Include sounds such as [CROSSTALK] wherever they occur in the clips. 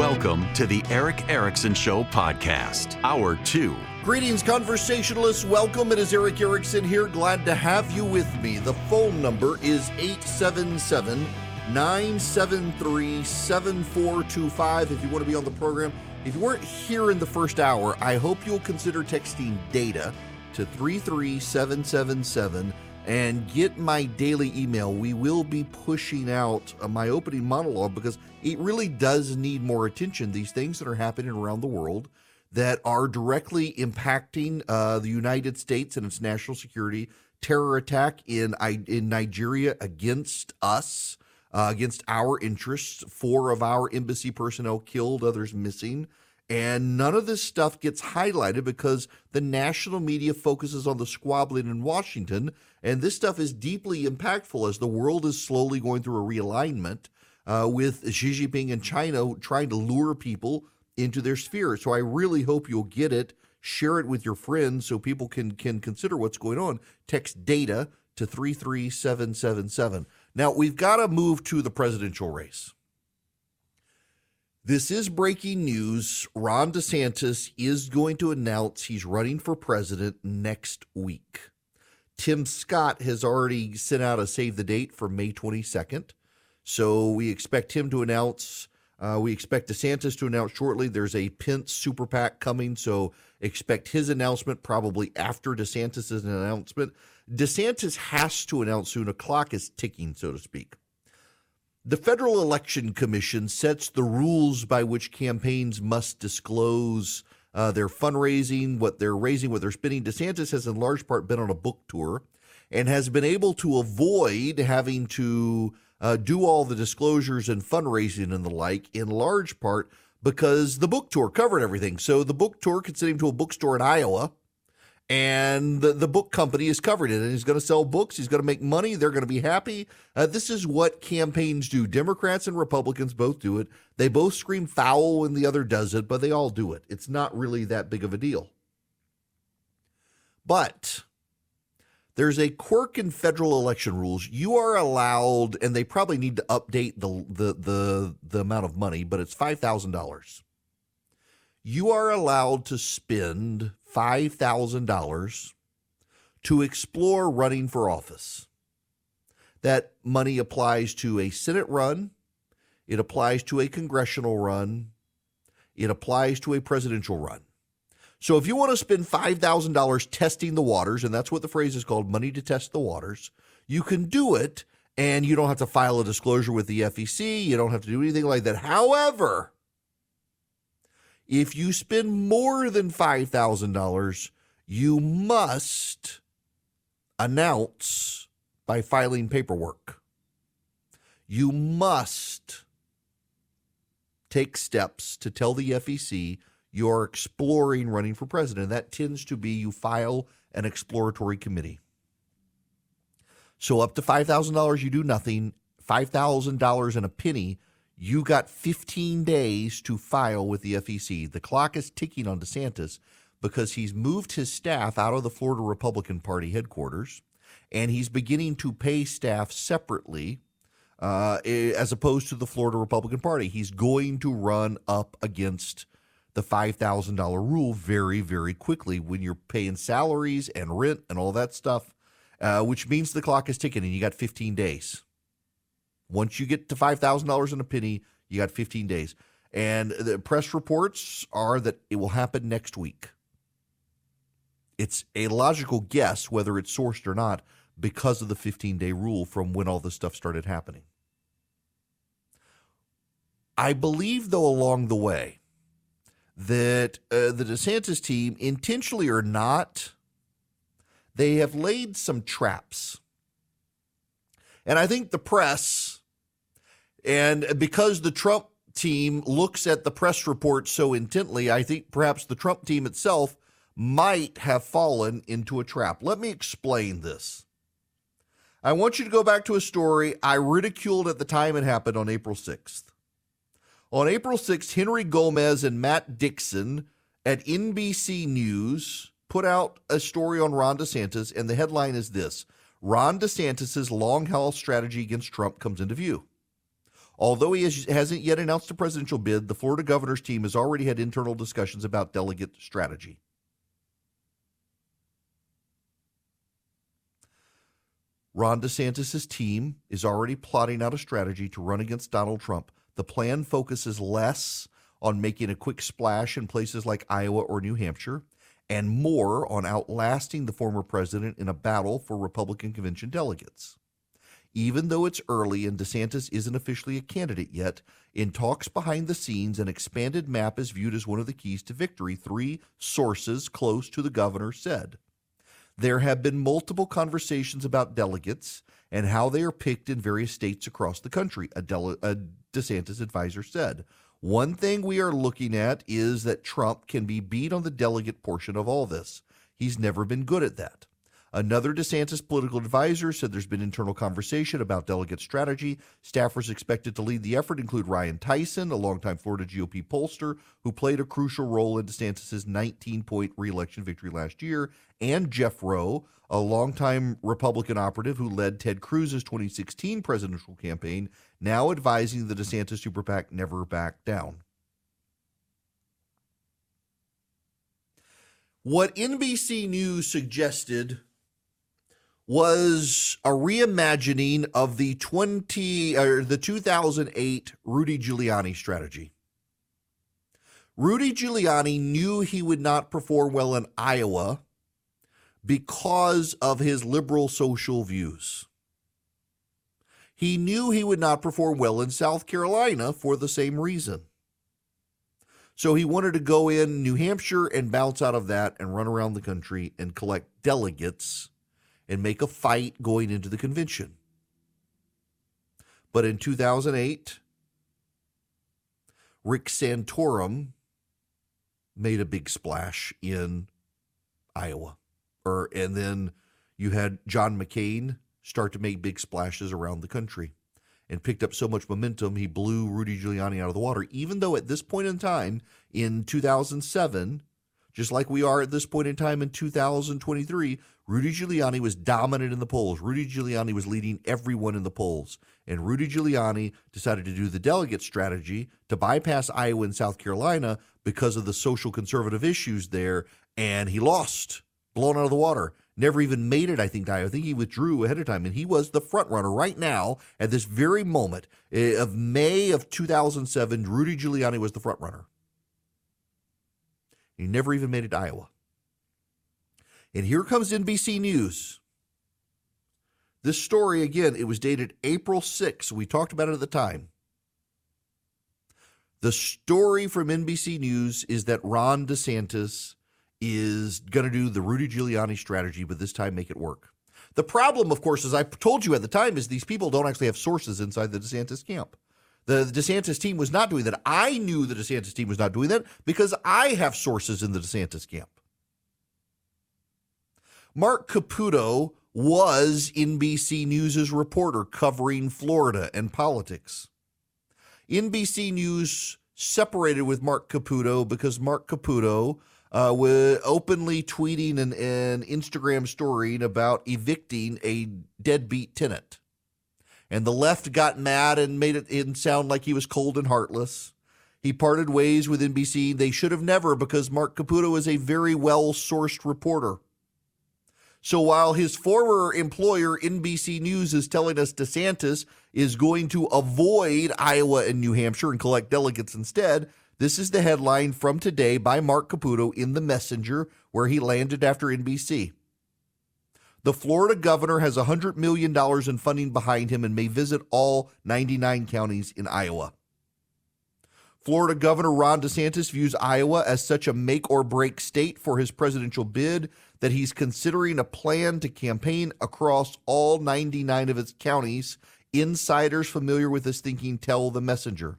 Welcome to the Erick Erickson Show podcast, hour two. Greetings, conversationalists. Welcome. It is Erick Erickson here. Glad to have you with me. The phone number is 877 973 7425 if you want to be on the program. If you weren't here in the first hour, I hope you'll consider texting data to 33777 and get my daily email. We will be pushing out my opening monologue because it really does need more attention. These things that are happening around the world that are directly impacting uh, the United States and its national security. Terror attack in in Nigeria against us, uh, against our interests. Four of our embassy personnel killed, others missing. And none of this stuff gets highlighted because the national media focuses on the squabbling in Washington. And this stuff is deeply impactful as the world is slowly going through a realignment uh, with Xi Jinping and China trying to lure people into their sphere. So I really hope you'll get it, share it with your friends so people can can consider what's going on. Text data to 33777. Now we've got to move to the presidential race. This is breaking news. Ron DeSantis is going to announce he's running for president next week. Tim Scott has already sent out a save the date for May 22nd. So we expect him to announce. Uh, we expect DeSantis to announce shortly. There's a Pence super PAC coming. So expect his announcement probably after DeSantis' announcement. DeSantis has to announce soon. A clock is ticking, so to speak. The Federal Election Commission sets the rules by which campaigns must disclose uh, their fundraising, what they're raising, what they're spending. DeSantis has, in large part, been on a book tour and has been able to avoid having to uh, do all the disclosures and fundraising and the like, in large part because the book tour covered everything. So the book tour could send him to a bookstore in Iowa and the, the book company has covered it. And he's going to sell books. He's going to make money. They're going to be happy. Uh, this is what campaigns do. Democrats and republicans both do it. They both scream foul when the other does it but they all do it. It's not really that big of a deal. But there's a quirk in federal election rules. You are allowed and they probably need to update the the the, the amount of money but it's $5000 you are allowed to spend $5,000 to explore running for office. That money applies to a Senate run, it applies to a congressional run, it applies to a presidential run. So if you want to spend $5,000 testing the waters, and that's what the phrase is called money to test the waters, you can do it and you don't have to file a disclosure with the FEC. You don't have to do anything like that. However, if you spend more than $5,000, you must announce by filing paperwork. You must take steps to tell the FEC you're exploring running for president. That tends to be you file an exploratory committee. So up to $5,000, you do nothing. $5,000 and a penny you got 15 days to file with the FEC. The clock is ticking on DeSantis because he's moved his staff out of the Florida Republican Party headquarters and he's beginning to pay staff separately uh, as opposed to the Florida Republican Party. He's going to run up against the $5,000 rule very, very quickly when you're paying salaries and rent and all that stuff, uh, which means the clock is ticking and you got 15 days. Once you get to $5,000 in a penny, you got 15 days. And the press reports are that it will happen next week. It's a logical guess whether it's sourced or not because of the 15 day rule from when all this stuff started happening. I believe, though, along the way, that uh, the DeSantis team, intentionally or not, they have laid some traps. And I think the press, and because the Trump team looks at the press report so intently, I think perhaps the Trump team itself might have fallen into a trap. Let me explain this. I want you to go back to a story I ridiculed at the time it happened on April 6th. On April 6th, Henry Gomez and Matt Dixon at NBC News put out a story on Ron DeSantis, and the headline is this Ron DeSantis' long haul strategy against Trump comes into view. Although he has, hasn't yet announced a presidential bid, the Florida governor's team has already had internal discussions about delegate strategy. Ron DeSantis' team is already plotting out a strategy to run against Donald Trump. The plan focuses less on making a quick splash in places like Iowa or New Hampshire and more on outlasting the former president in a battle for Republican convention delegates. Even though it's early and DeSantis isn't officially a candidate yet, in talks behind the scenes, an expanded map is viewed as one of the keys to victory, three sources close to the governor said. There have been multiple conversations about delegates and how they are picked in various states across the country, a, a DeSantis advisor said. One thing we are looking at is that Trump can be beat on the delegate portion of all this. He's never been good at that. Another DeSantis political advisor said there's been internal conversation about delegate strategy. Staffers expected to lead the effort include Ryan Tyson, a longtime Florida GOP pollster who played a crucial role in DeSantis' 19 point reelection victory last year, and Jeff Roe, a longtime Republican operative who led Ted Cruz's 2016 presidential campaign, now advising the DeSantis super PAC never back down. What NBC News suggested was a reimagining of the 20 or the 2008 Rudy Giuliani strategy. Rudy Giuliani knew he would not perform well in Iowa because of his liberal social views. He knew he would not perform well in South Carolina for the same reason. So he wanted to go in New Hampshire and bounce out of that and run around the country and collect delegates and make a fight going into the convention. But in 2008, Rick Santorum made a big splash in Iowa. Or and then you had John McCain start to make big splashes around the country and picked up so much momentum he blew Rudy Giuliani out of the water even though at this point in time in 2007 just like we are at this point in time in 2023, Rudy Giuliani was dominant in the polls. Rudy Giuliani was leading everyone in the polls. And Rudy Giuliani decided to do the delegate strategy to bypass Iowa and South Carolina because of the social conservative issues there. And he lost, blown out of the water. Never even made it, I think, to Iowa. I think he withdrew ahead of time. And he was the front runner right now at this very moment eh, of May of 2007. Rudy Giuliani was the front runner. He never even made it to Iowa. And here comes NBC News. This story, again, it was dated April 6th. We talked about it at the time. The story from NBC News is that Ron DeSantis is going to do the Rudy Giuliani strategy, but this time make it work. The problem, of course, as I told you at the time, is these people don't actually have sources inside the DeSantis camp. The DeSantis team was not doing that. I knew the DeSantis team was not doing that because I have sources in the DeSantis camp. Marc Caputo was NBC News' reporter covering Florida and politics. NBC News separated with Marc Caputo because Marc Caputo uh, was openly tweeting an, an Instagram story about evicting a deadbeat tenant and the left got mad and made it sound like he was cold and heartless. He parted ways with NBC. They should have never because Marc Caputo is a very well sourced reporter. So while his former employer, NBC News, is telling us DeSantis is going to avoid Iowa and New Hampshire and collect delegates instead, this is the headline from today by Marc Caputo in The Messenger, where he landed after NBC. The Florida governor has $100 million in funding behind him and may visit all 99 counties in Iowa. Florida Governor Ron DeSantis views Iowa as such a make or break state for his presidential bid that he's considering a plan to campaign across all 99 of its counties. Insiders familiar with his thinking tell the messenger.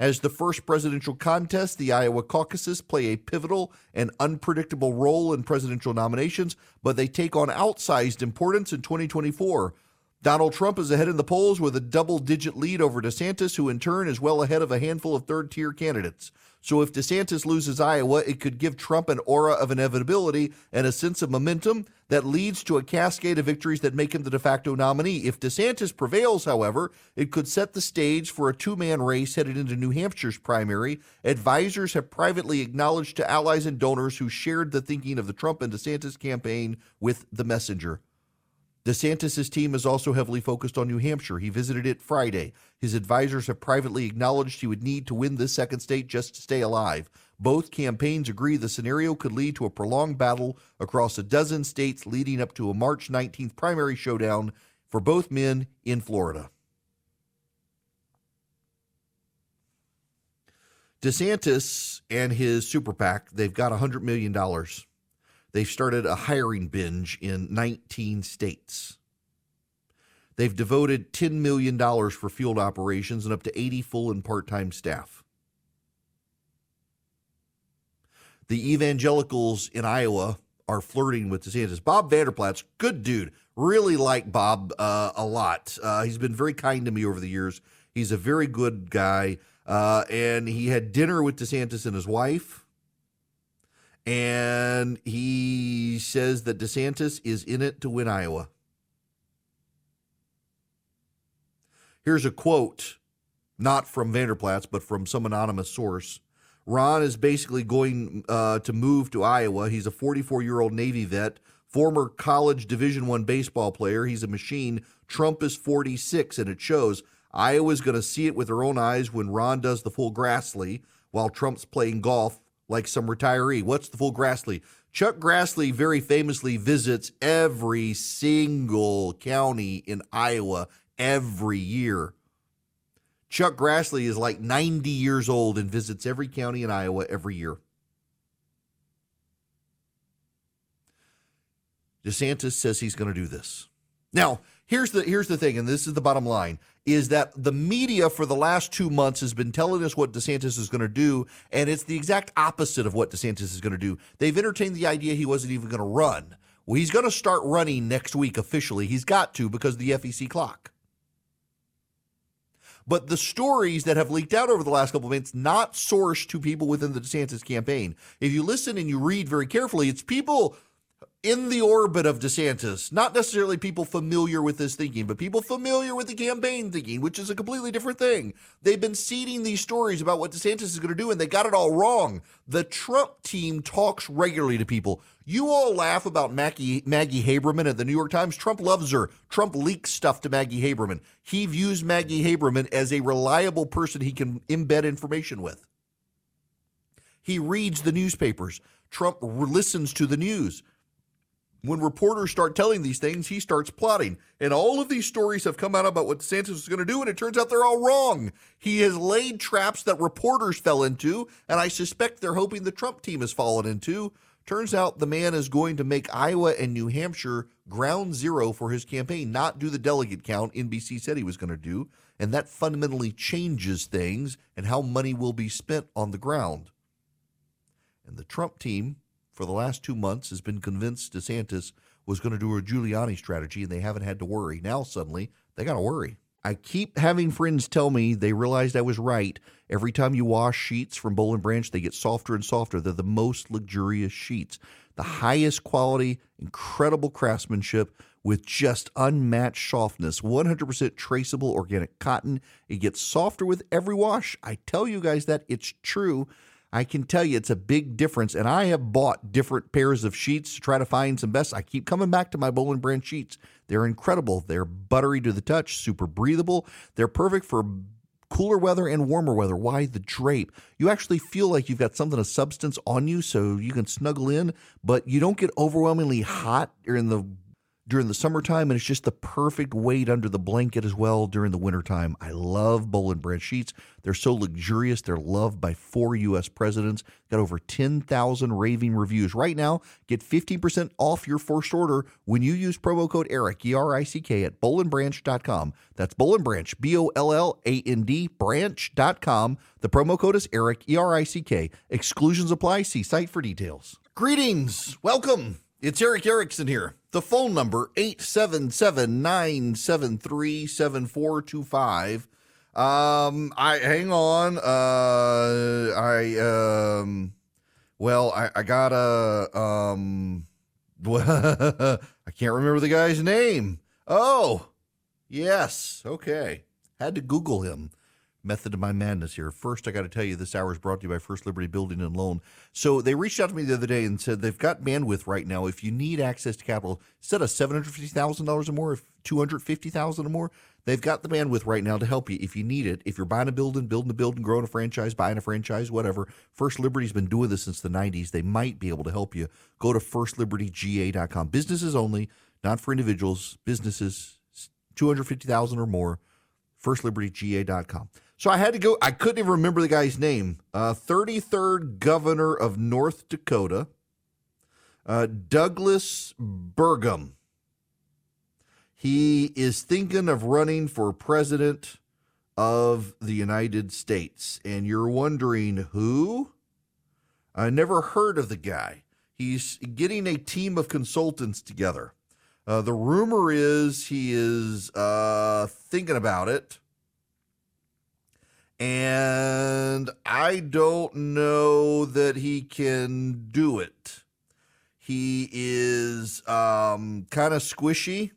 As the first presidential contest, the Iowa caucuses play a pivotal and unpredictable role in presidential nominations, but they take on outsized importance in 2024. Donald Trump is ahead in the polls with a double digit lead over DeSantis, who in turn is well ahead of a handful of third tier candidates. So if DeSantis loses Iowa, it could give Trump an aura of inevitability and a sense of momentum that leads to a cascade of victories that make him the de facto nominee. If DeSantis prevails, however, it could set the stage for a two man race headed into New Hampshire's primary. Advisors have privately acknowledged to allies and donors who shared the thinking of the Trump and DeSantis campaign with the messenger. DeSantis' team is also heavily focused on New Hampshire. He visited it Friday. His advisors have privately acknowledged he would need to win this second state just to stay alive. Both campaigns agree the scenario could lead to a prolonged battle across a dozen states leading up to a March 19th primary showdown for both men in Florida. DeSantis and his super PAC, they've got $100 million They've started a hiring binge in 19 states. They've devoted $10 million for field operations and up to 80 full and part time staff. The evangelicals in Iowa are flirting with DeSantis. Bob Vander Plaats, good dude. Really like Bob uh, a lot. Uh, he's been very kind to me over the years. He's a very good guy. Uh, and he had dinner with DeSantis and his wife and he says that DeSantis is in it to win Iowa. Here's a quote, not from Vander Plaats, but from some anonymous source. Ron is basically going uh, to move to Iowa. He's a 44 year old Navy vet, former college Division One baseball player. He's a machine. Trump is 46, and it shows. Iowa's going to see it with their own eyes when Ron does the full Grassley while Trump's playing golf like some retiree. What's the full Grassley? Chuck Grassley very famously visits every single county in Iowa every year. Chuck Grassley is like 90 years old and visits every county in Iowa every year. DeSantis says he's going to do this. Now, here's the here's the thing and this is the bottom line is that the media for the last two months has been telling us what DeSantis is going to do, and it's the exact opposite of what DeSantis is going to do. They've entertained the idea he wasn't even going to run. Well, he's going to start running next week officially. He's got to because of the FEC clock. But the stories that have leaked out over the last couple of months, not sourced to people within the DeSantis campaign. If you listen and you read very carefully, it's people in the orbit of DeSantis, not necessarily people familiar with his thinking, but people familiar with the campaign thinking, which is a completely different thing. They've been seeding these stories about what DeSantis is going to do, and they got it all wrong. The Trump team talks regularly to people. You all laugh about Maggie, Maggie Haberman at the New York Times. Trump loves her. Trump leaks stuff to Maggie Haberman. He views Maggie Haberman as a reliable person he can embed information with. He reads the newspapers. Trump listens to the news when reporters start telling these things, he starts plotting. And all of these stories have come out about what DeSantis is going to do, and it turns out they're all wrong. He has laid traps that reporters fell into, and I suspect they're hoping the Trump team has fallen into. Turns out the man is going to make Iowa and New Hampshire ground zero for his campaign, not do the delegate count NBC said he was going to do. And that fundamentally changes things and how money will be spent on the ground. And the Trump team for the last two months has been convinced DeSantis was going to do a Giuliani strategy and they haven't had to worry. Now, suddenly, they got to worry. I keep having friends tell me they realized I was right. Every time you wash sheets from Boll and Branch, they get softer and softer. They're the most luxurious sheets, the highest quality, incredible craftsmanship with just unmatched softness. 100% traceable organic cotton. It gets softer with every wash. I tell you guys that it's true. I can tell you it's a big difference. And I have bought different pairs of sheets to try to find some best. I keep coming back to my Boll Brand sheets. They're incredible. They're buttery to the touch, super breathable. They're perfect for cooler weather and warmer weather. Why the drape? You actually feel like you've got something of substance on you so you can snuggle in, but you don't get overwhelmingly hot or in the during the summertime, and it's just the perfect weight under the blanket as well during the wintertime. I love Boll and Branch sheets. They're so luxurious. They're loved by four U.S. presidents. Got over 10,000 raving reviews. Right now, get 15% off your first order when you use promo code ERICK, E R I C K, at bollandbranch.com. That's Boll and Branch, B O L L A N D, branch.com. The promo code is ERICK, E R I C K. Exclusions apply. See site for details. Greetings. Welcome. It's Erick Erickson here. The phone number 877-973-7425. Um I hang on. Uh I um well, I I got a um [LAUGHS] I can't remember the guy's name. Oh. Yes. Okay. Had to Google him method of my madness here. First, I got to tell you, this hour is brought to you by First Liberty Building and Loan. So they reached out to me the other day and said they've got bandwidth right now. If you need access to capital, instead of seven hundred fifty thousand dollars or more, two hundred fifty thousand or more, they've got the bandwidth right now to help you if you need it. If you're buying a building, building a building, growing a franchise, buying a franchise, whatever. First Liberty's been doing this since the '90s. They might be able to help you. Go to firstlibertyga.com. Businesses only, not for individuals. Businesses, two hundred fifty thousand or more. Firstlibertyga.com. So I had to go. I couldn't even remember the guy's name. Uh, 33rd governor of North Dakota, uh, Douglas Burgum. He is thinking of running for president of the United States. And you're wondering who? I never heard of the guy. He's getting a team of consultants together. Uh, the rumor is he is uh, thinking about it and I don't know that he can do it. He is um, kind of squishy,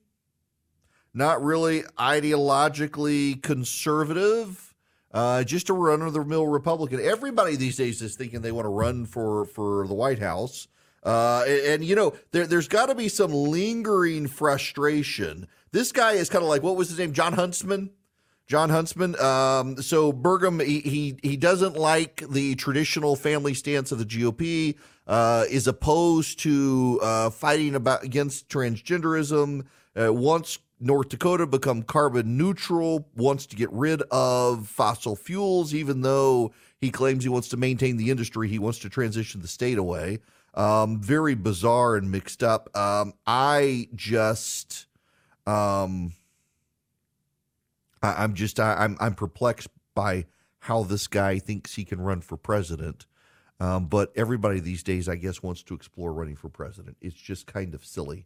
not really ideologically conservative, uh, just a run of the mill Republican. Everybody these days is thinking they want to run for for the White House. Uh, and, and, you know, there, there's got to be some lingering frustration. This guy is kind of like, what was his name? Jon Huntsman? Jon Huntsman. Um, so Burgum, he, he he doesn't like the traditional family stance of the GOP. Uh, is opposed to uh, fighting about against transgenderism. Uh, wants North Dakota become carbon neutral. Wants to get rid of fossil fuels, even though he claims he wants to maintain the industry. He wants to transition the state away. Um, very bizarre and mixed up. Um, I just. Um, I, I'm just I, I'm I'm perplexed by how this guy thinks he can run for president. Um, but everybody these days, I guess, wants to explore running for president. It's just kind of silly.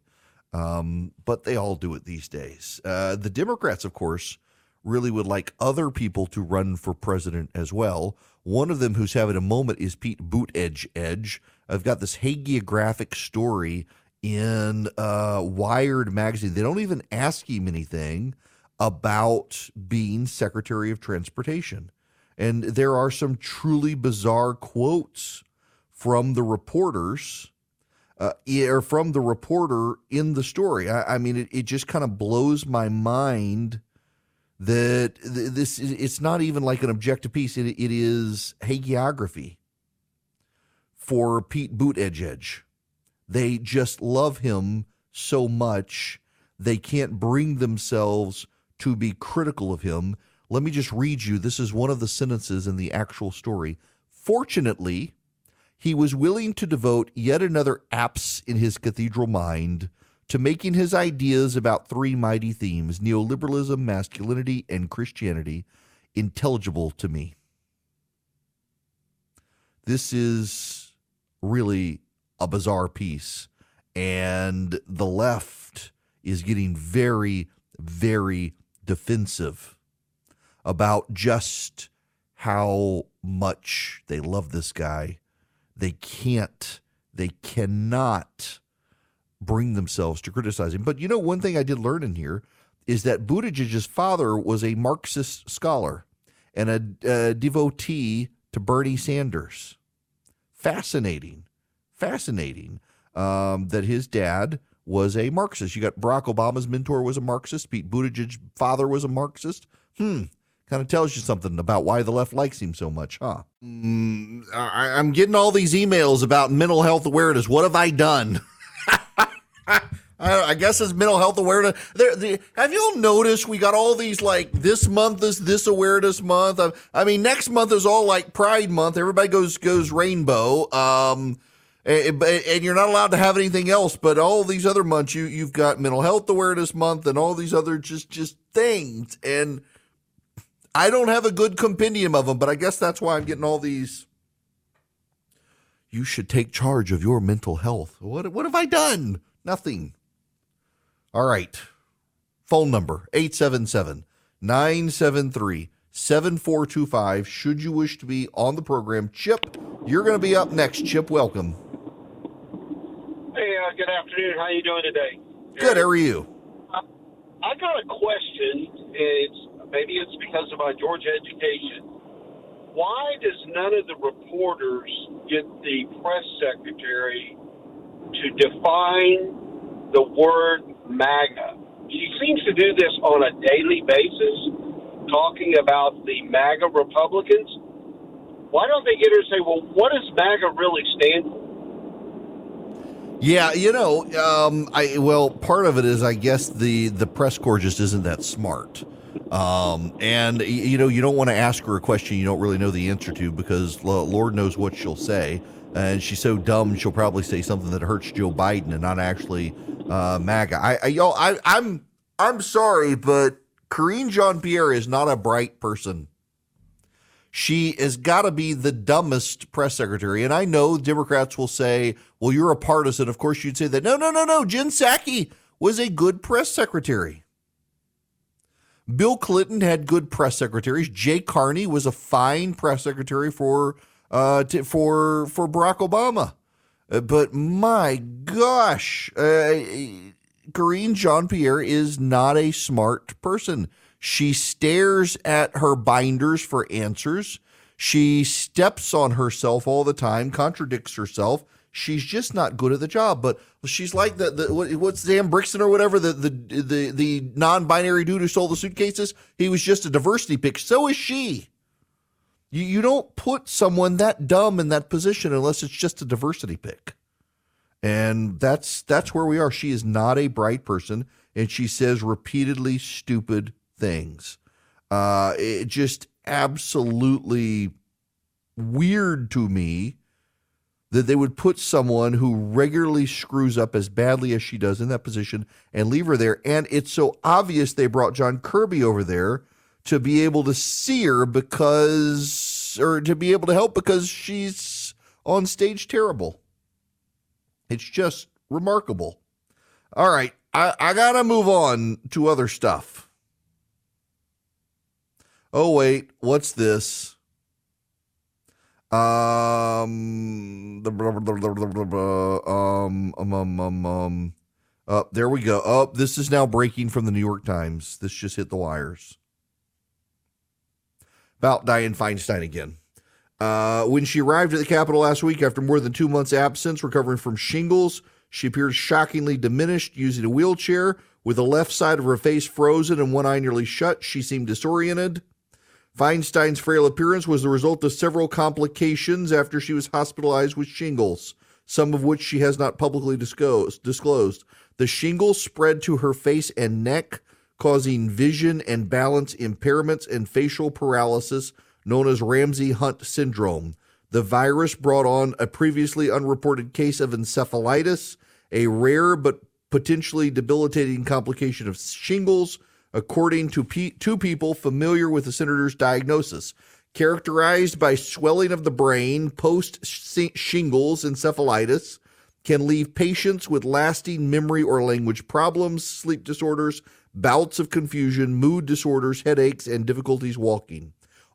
Um, but they all do it these days. Uh, the Democrats, of course, really would like other people to run for president as well. One of them who's having a moment is Pete Buttigieg. Edge. I've got this hagiographic story in uh, Wired magazine. They don't even ask him anything about being Secretary of Transportation. And there are some truly bizarre quotes from the reporters, uh, or from the reporter in the story. I, I mean, it, it just kind of blows my mind that this it's not even like an objective piece. It, it is hagiography for Pete Buttigieg. They just love him so much they can't bring themselves to be critical of him. Let me just read you. This is one of the sentences in the actual story. Fortunately, he was willing to devote yet another apse in his cathedral mind to making his ideas about three mighty themes neoliberalism, masculinity, and Christianity intelligible to me. This is really a bizarre piece, and the left is getting very, very defensive about just how much they love this guy. They can't, they cannot bring themselves to criticize him. But you know, one thing I did learn in here is that Buttigieg's father was a Marxist scholar and a, a devotee to Bernie Sanders. Fascinating, fascinating um, that his dad was a Marxist. You got Barack Obama's mentor was a Marxist. Pete Buttigieg's father was a Marxist. Hmm. Kind of tells you something about why the left likes him so much, huh? Mm, I, I'm getting all these emails about mental health awareness. What have I done? [LAUGHS] I, guess it's mental health awareness. There, the, have you all noticed we got all these like this month is this awareness month? I, I mean, next month is all like Pride month. Everybody goes goes rainbow. Um, and, and you're not allowed to have anything else. But all these other months, you you've got mental health awareness month and all these other just just things. And I don't have a good compendium of them, but I guess that's why I'm getting all these. You should take charge of your mental health. What what have I done? Nothing. All right. Phone number 877 973 7425. Should you wish to be on the program, Chip, you're going to be up next. Chip, welcome. Hey, uh, good afternoon. How are you doing today? Good. How are you? I got a question. It's maybe it's because of my Georgia education. Why does none of the reporters get the press secretary to define the word MAGA? She seems to do this on a daily basis, talking about the MAGA Republicans. Why don't they get her to say, well, what does MAGA really stand for? Yeah, you know, um, I well, part of it is I guess the the press corps just isn't that smart, um, and you know you don't want to ask her a question you don't really know the answer to because Lord knows what she'll say, and she's so dumb she'll probably say something that hurts Joe Biden and not actually uh, MAGA. I, I, yo, I I'm I'm sorry, but Karine Jean Pierre is not a bright person she has got to be the dumbest press secretary. And I know Democrats will say, well, you're a partisan. Of course, you'd say that. No, no, no, no. Jen Psaki was a good press secretary. Bill Clinton had good press secretaries. Jay Carney was a fine press secretary for uh, t- for for Barack Obama. Uh, but my gosh, uh, Karine Jean Pierre is not a smart person. She stares at her binders for answers. She steps on herself all the time, contradicts herself. She's just not good at the job. But she's like the, the what's Sam Brixton or whatever the the the the non-binary dude who stole the suitcases. He was just a diversity pick. So is she. You you don't put someone that dumb in that position unless it's just a diversity pick. And that's that's where we are. She is not a bright person, and she says repeatedly stupid things. Uh, it just absolutely weird to me that they would put someone who regularly screws up as badly as she does in that position and leave her there. And it's so obvious they brought John Kirby over there to be able to see her because, or to be able to help because she's on stage terrible. It's just remarkable. All right, I, I got to move on to other stuff oh wait, what's this? Um, the um, um, um, um, um, uh, there we go. Oh, this is now breaking from the New York Times. This just hit the wires. About Dianne Feinstein again. Uh, when she arrived at the Capitol last week after more than two months' absence, recovering from shingles, she appeared shockingly diminished, using a wheelchair. With the left side of her face frozen and one eye nearly shut, she seemed disoriented. Feinstein's frail appearance was the result of several complications after she was hospitalized with shingles, some of which she has not publicly disclosed. The shingles spread to her face and neck, causing vision and balance impairments and facial paralysis known as Ramsay Hunt syndrome. The virus brought on a previously unreported case of encephalitis, a rare but potentially debilitating complication of shingles according to two people familiar with the senator's diagnosis. Characterized by swelling of the brain, post shingles encephalitis can leave patients with lasting memory or language problems, sleep disorders, bouts of confusion, mood disorders, headaches, and difficulties walking.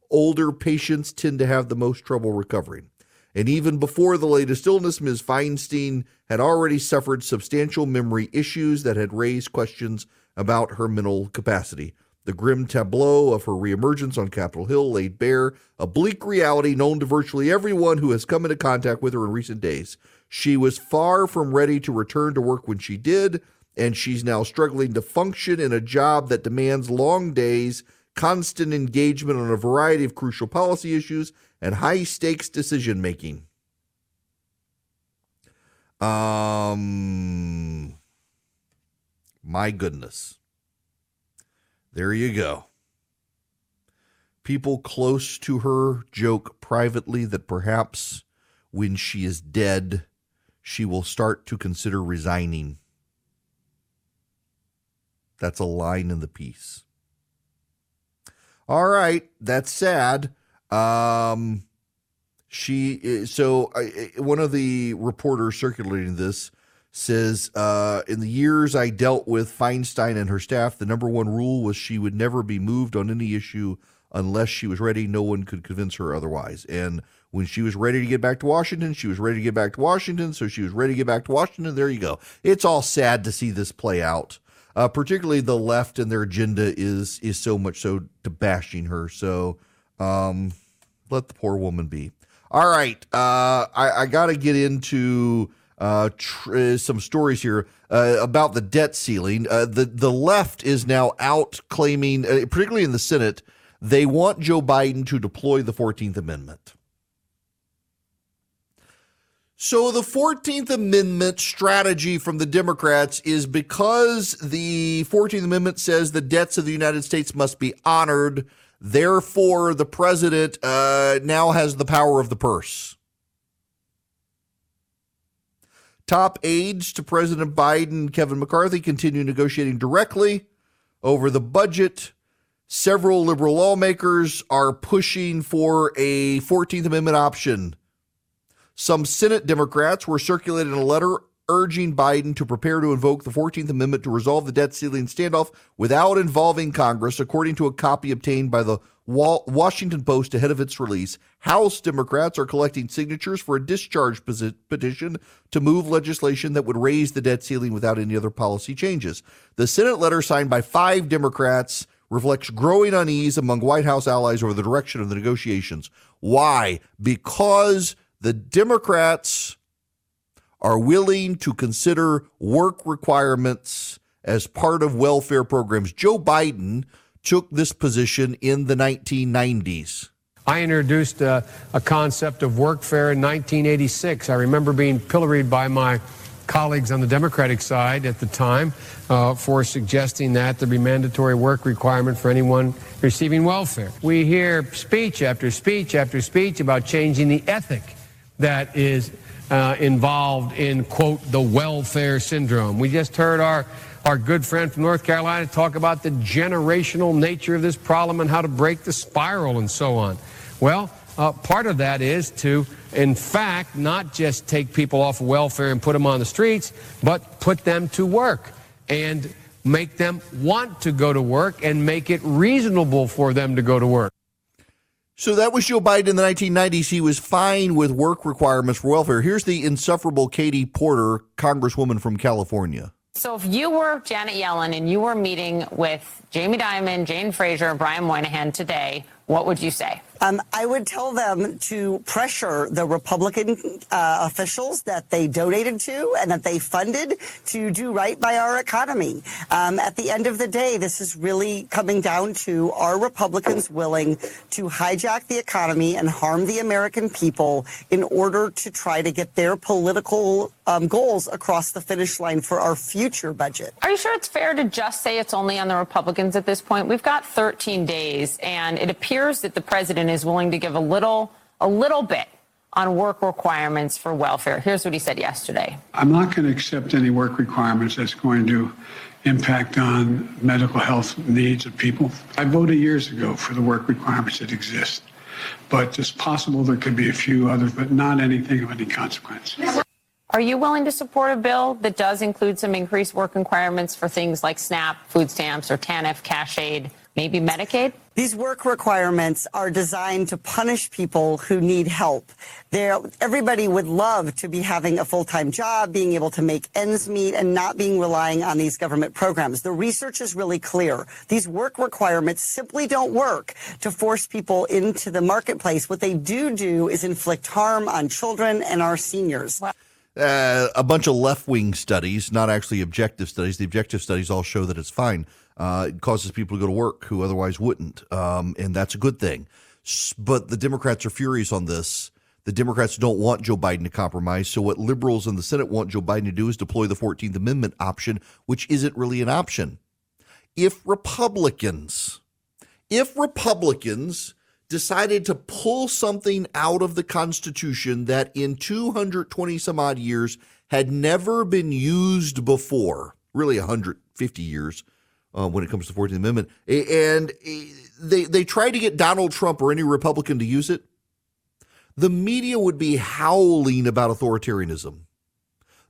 Older patients tend to have the most trouble recovering. And even before the latest illness, Ms. Feinstein had already suffered substantial memory issues that had raised questions about her mental capacity. The grim tableau of her reemergence on Capitol Hill laid bare a bleak reality known to virtually everyone who has come into contact with her in recent days. She was far from ready to return to work when she did, and she's now struggling to function in a job that demands long days, constant engagement on a variety of crucial policy issues, and high stakes decision making. Um My goodness. There you go. People close to her joke privately that perhaps when she is dead, she will start to consider resigning. That's a line in the piece. All right, that's sad. Um, she so uh, one of the reporters circulating this says uh, in the years I dealt with Feinstein and her staff, the number one rule was she would never be moved on any issue unless she was ready. No one could convince her otherwise. And when she was ready to get back to Washington, she was ready to get back to Washington. So she was ready to get back to Washington. There you go. It's all sad to see this play out. Uh, particularly the left and their agenda is is so much so to bashing her. So um, let the poor woman be. All right, uh, I, I got to get into uh, tr- some stories here uh, about the debt ceiling. Uh, the the left is now out claiming, uh, particularly in the Senate, they want Joe Biden to deploy the Fourteenth Amendment. So the 14th Amendment strategy from the Democrats is because the 14th Amendment says the debts of the United States must be honored. Therefore, the president uh, now has the power of the purse. Top aides to President Biden, Kevin McCarthy, continue negotiating directly over the budget. Several liberal lawmakers are pushing for a 14th Amendment option. Some Senate Democrats were circulating a letter urging Biden to prepare to invoke the 14th Amendment to resolve the debt ceiling standoff without involving Congress, according to a copy obtained by the Washington Post ahead of its release. House Democrats are collecting signatures for a discharge petition to move legislation that would raise the debt ceiling without any other policy changes. The Senate letter signed by five Democrats reflects growing unease among White House allies over the direction of the negotiations. Why? Because the Democrats are willing to consider work requirements as part of welfare programs. Joe Biden took this position in the 1990s. I introduced a, a concept of workfare in 1986. I remember being pilloried by my colleagues on the Democratic side at the time uh, for suggesting that there be mandatory work requirement for anyone receiving welfare. We hear speech after speech after speech about changing the ethic that is uh, involved in, quote, the welfare syndrome. We just heard our our good friend from North Carolina talk about the generational nature of this problem and how to break the spiral and so on. Well, uh, part of that is to, in fact, not just take people off of welfare and put them on the streets, but put them to work and make them want to go to work and make it reasonable for them to go to work. So that was Joe Biden in the 1990s. He was fine with work requirements for welfare. Here's the insufferable Katie Porter, Congresswoman from California. So if you were Janet Yellen and you were meeting with Jamie Dimon, Jane Fraser, Brian Moynihan today, what would you say? Um, I would tell them to pressure the Republican uh, officials that they donated to and that they funded to do right by our economy. Um, at the end of the day, this is really coming down to are Republicans willing to hijack the economy and harm the American people in order to try to get their political um, goals across the finish line for our future budget? Are you sure it's fair to just say it's only on the Republicans at this point? We've got 13 days, and it appears that the president Is willing to give a little, a little bit on work requirements for welfare. Here's what he said yesterday. I'm not going to accept any work requirements that's going to impact on medical health needs of people. I voted years ago for the work requirements that exist, but it's possible there could be a few others, but not anything of any consequence. Are you willing to support a bill that does include some increased work requirements for things like SNAP, food stamps, or TANF, cash aid, maybe Medicaid? These work requirements are designed to punish people who need help. They're, everybody would love to be having a full-time job, being able to make ends meet, and not being relying on these government programs. The research is really clear. These work requirements simply don't work to force people into the marketplace. What they do do is inflict harm on children and our seniors. Uh, a bunch of left wing studies, not actually objective studies. The objective studies all show that it's fine. Uh, it causes people to go to work who otherwise wouldn't, um, and that's a good thing. But the Democrats are furious on this. The Democrats don't want Joe Biden to compromise. So, what liberals in the Senate want Joe Biden to do is deploy the 14th Amendment option, which isn't really an option. If Republicans, if Republicans decided to pull something out of the Constitution that in 220 some odd years had never been used before, really 150 years uh, when it comes to the 14th Amendment, and they, they tried to get Donald Trump or any Republican to use it, the media would be howling about authoritarianism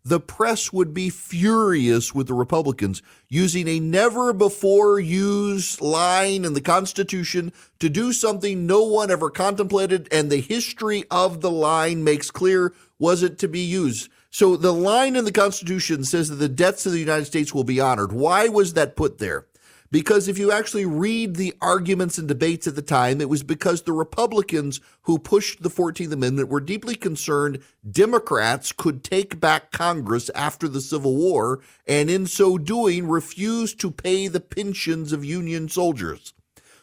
the press would be furious with the Republicans using a never before used line in the Constitution to do something no one ever contemplated, and the history of the line makes clear was it to be used. So the line in the Constitution says that the debts of the United States will be honored. Why was that put there? Because if you actually read the arguments and debates at the time, it was because the Republicans who pushed the 14th Amendment were deeply concerned Democrats could take back Congress after the Civil War, and in so doing, refused to pay the pensions of Union soldiers.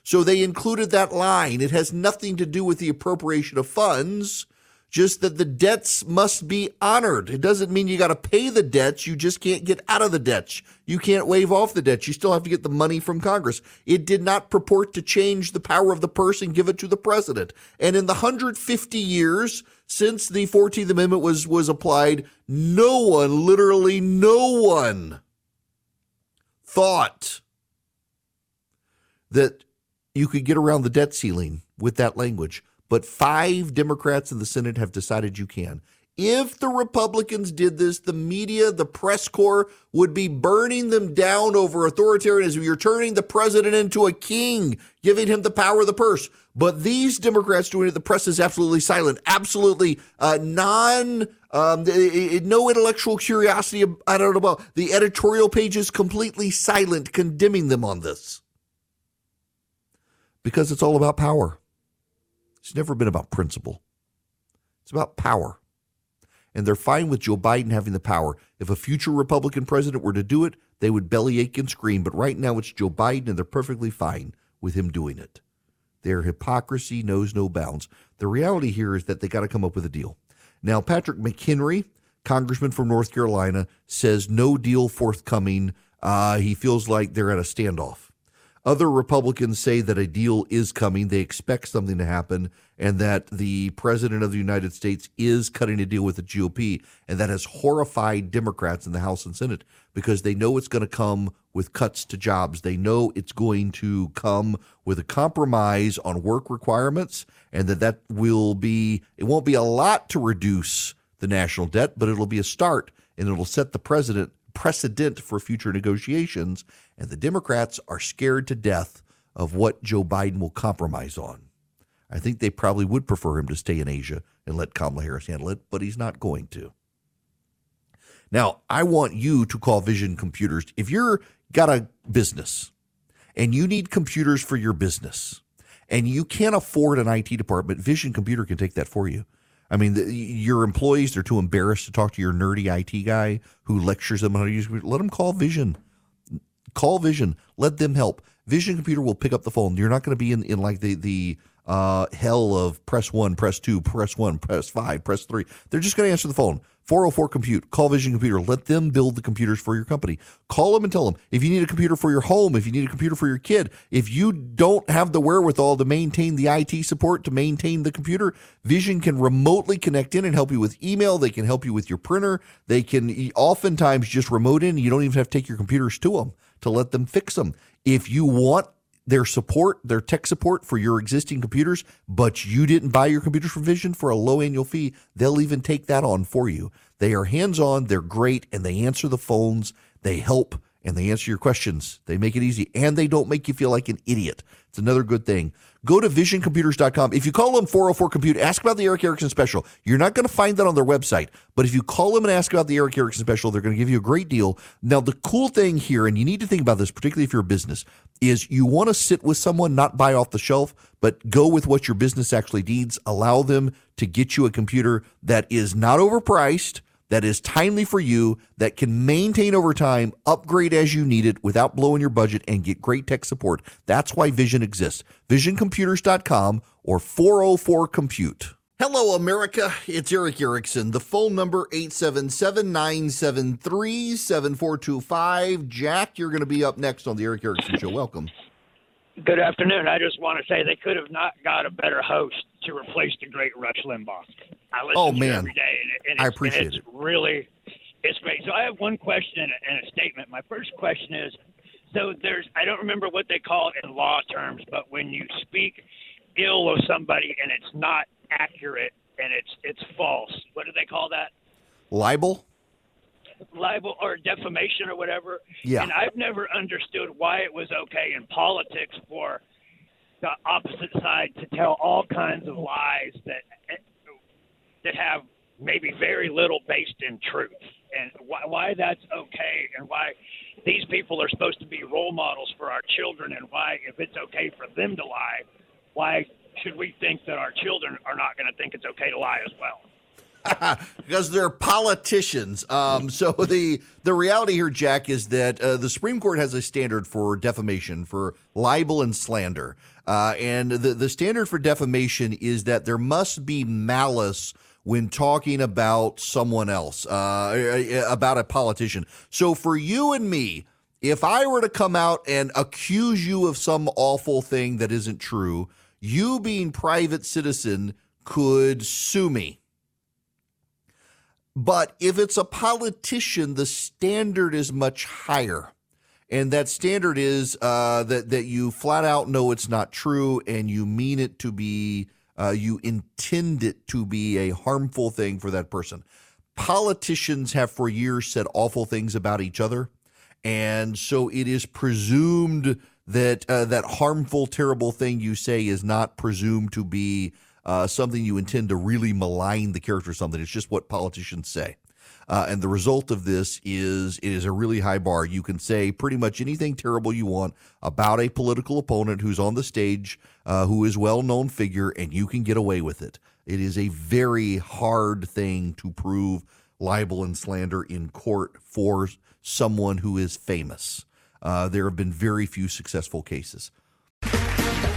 So they included that line. It has nothing to do with the appropriation of funds just that the debts must be honored. It doesn't mean you got to pay the debts. You just can't get out of the debts. You can't waive off the debts. You still have to get the money from Congress. It did not purport to change the power of the purse and give it to the president. And in the 150 years since the 14th Amendment was, was applied, no one, literally no one, thought that you could get around the debt ceiling with that language but five Democrats in the Senate have decided you can. If the Republicans did this, the media, the press corps would be burning them down over authoritarianism. You're turning the president into a king, giving him the power of the purse. But these Democrats doing it, the press is absolutely silent, absolutely uh, non, um, no intellectual curiosity. I don't know about the editorial pages completely silent, condemning them on this because it's all about power. It's never been about principle. It's about power. And they're fine with Joe Biden having the power. If a future Republican president were to do it, they would bellyache and scream. But right now it's Joe Biden, and they're perfectly fine with him doing it. Their hypocrisy knows no bounds. The reality here is that they got to come up with a deal. Now, Patrick McHenry, congressman from North Carolina, says no deal forthcoming. Uh, he feels like they're at a standoff. Other Republicans say that a deal is coming. They expect something to happen, and that the president of the United States is cutting a deal with the GOP. And that has horrified Democrats in the House and Senate because they know it's going to come with cuts to jobs. They know it's going to come with a compromise on work requirements, and that that will be, it won't be a lot to reduce the national debt, but it'll be a start, and it'll set the president precedent for future negotiations. And the Democrats are scared to death of what Joe Biden will compromise on. I think they probably would prefer him to stay in Asia and let Kamala Harris handle it, but he's not going to. Now, I want you to call Vision Computers. If you're got a business and you need computers for your business and you can't afford an IT department, Vision Computer can take that for you. I mean, the, your employees, they're too embarrassed to talk to your nerdy IT guy who lectures them on how to use Let them call Vision. Call Vision. Let them help. Vision Computer will pick up the phone. You're not going to be in, in like the, the uh, hell of press one, press two, press one, press five, press three. They're just going to answer the phone. 404 Compute. Call Vision Computer. Let them build the computers for your company. Call them and tell them if you need a computer for your home, if you need a computer for your kid, if you don't have the wherewithal to maintain the IT support to maintain the computer, Vision can remotely connect in and help you with email. They can help you with your printer. They can oftentimes just remote in. You don't even have to take your computers to them to let them fix them. If you want their support, their tech support for your existing computers, but you didn't buy your computers from Vision for a low annual fee, they'll even take that on for you. They are hands on, they're great, and they answer the phones, they help, and they answer your questions. They make it easy, and they don't make you feel like an idiot. It's another good thing. Go to visioncomputers.com. If you call them 404 Compute, ask about the Erick Erickson special. You're not going to find that on their website, but if you call them and ask about the Erick Erickson special, they're going to give you a great deal. Now, the cool thing here, and you need to think about this, particularly if you're a business, is you want to sit with someone, not buy off the shelf, but go with what your business actually needs. Allow them to get you a computer that is not overpriced that is timely for you, that can maintain over time, upgrade as you need it without blowing your budget, and get great tech support. That's why Vision exists. VisionComputers.com or 404 Compute. Hello, America. It's Erick Erickson. The phone number 877-973-7425. Jack, you're going to be up next on the Erick Erickson Show. Welcome. Good afternoon. I just want to say they could have not got a better host to replace the great Rush Limbaugh. I listen Oh, man. it every day, and, it, and I it's, appreciate and it. really it's great. So I have one question and a, and a statement. My first question is, so there's I don't remember what they call it in law terms, but when you speak ill of somebody and it's not accurate and it's it's false, what do they call that? Libel? Libel or defamation or whatever. Yeah. And I've never understood why it was okay in politics for the opposite side to tell all kinds of lies that that have maybe very little based in truth, and why, why that's okay, and why these people are supposed to be role models for our children, and why if it's okay for them to lie, why should we think that our children are not going to think it's okay to lie as well? [LAUGHS] because they're politicians. Um, so [LAUGHS] the the reality here, Jack, is that uh, the Supreme Court has a standard for defamation, for libel and slander, uh, and the the standard for defamation is that there must be malice when talking about someone else, uh, about a politician. So for you and me. If I were to come out and accuse you of some awful thing that isn't true, you being private citizen could sue me. But if it's a politician, the standard is much higher. And that standard is uh, that, that you flat out know it's not true and you mean it to be, uh, you intend it to be a harmful thing for that person. Politicians have for years said awful things about each other. And so it is presumed that uh, that harmful, terrible thing you say is not presumed to be uh, something you intend to really malign the character of something. It's just what politicians say. Uh, and the result of this is it is a really high bar. You can say pretty much anything terrible you want about a political opponent who's on the stage, uh, who is well known figure, and you can get away with it. It is a very hard thing to prove libel and slander in court for someone who is famous. Uh, there have been very few successful cases.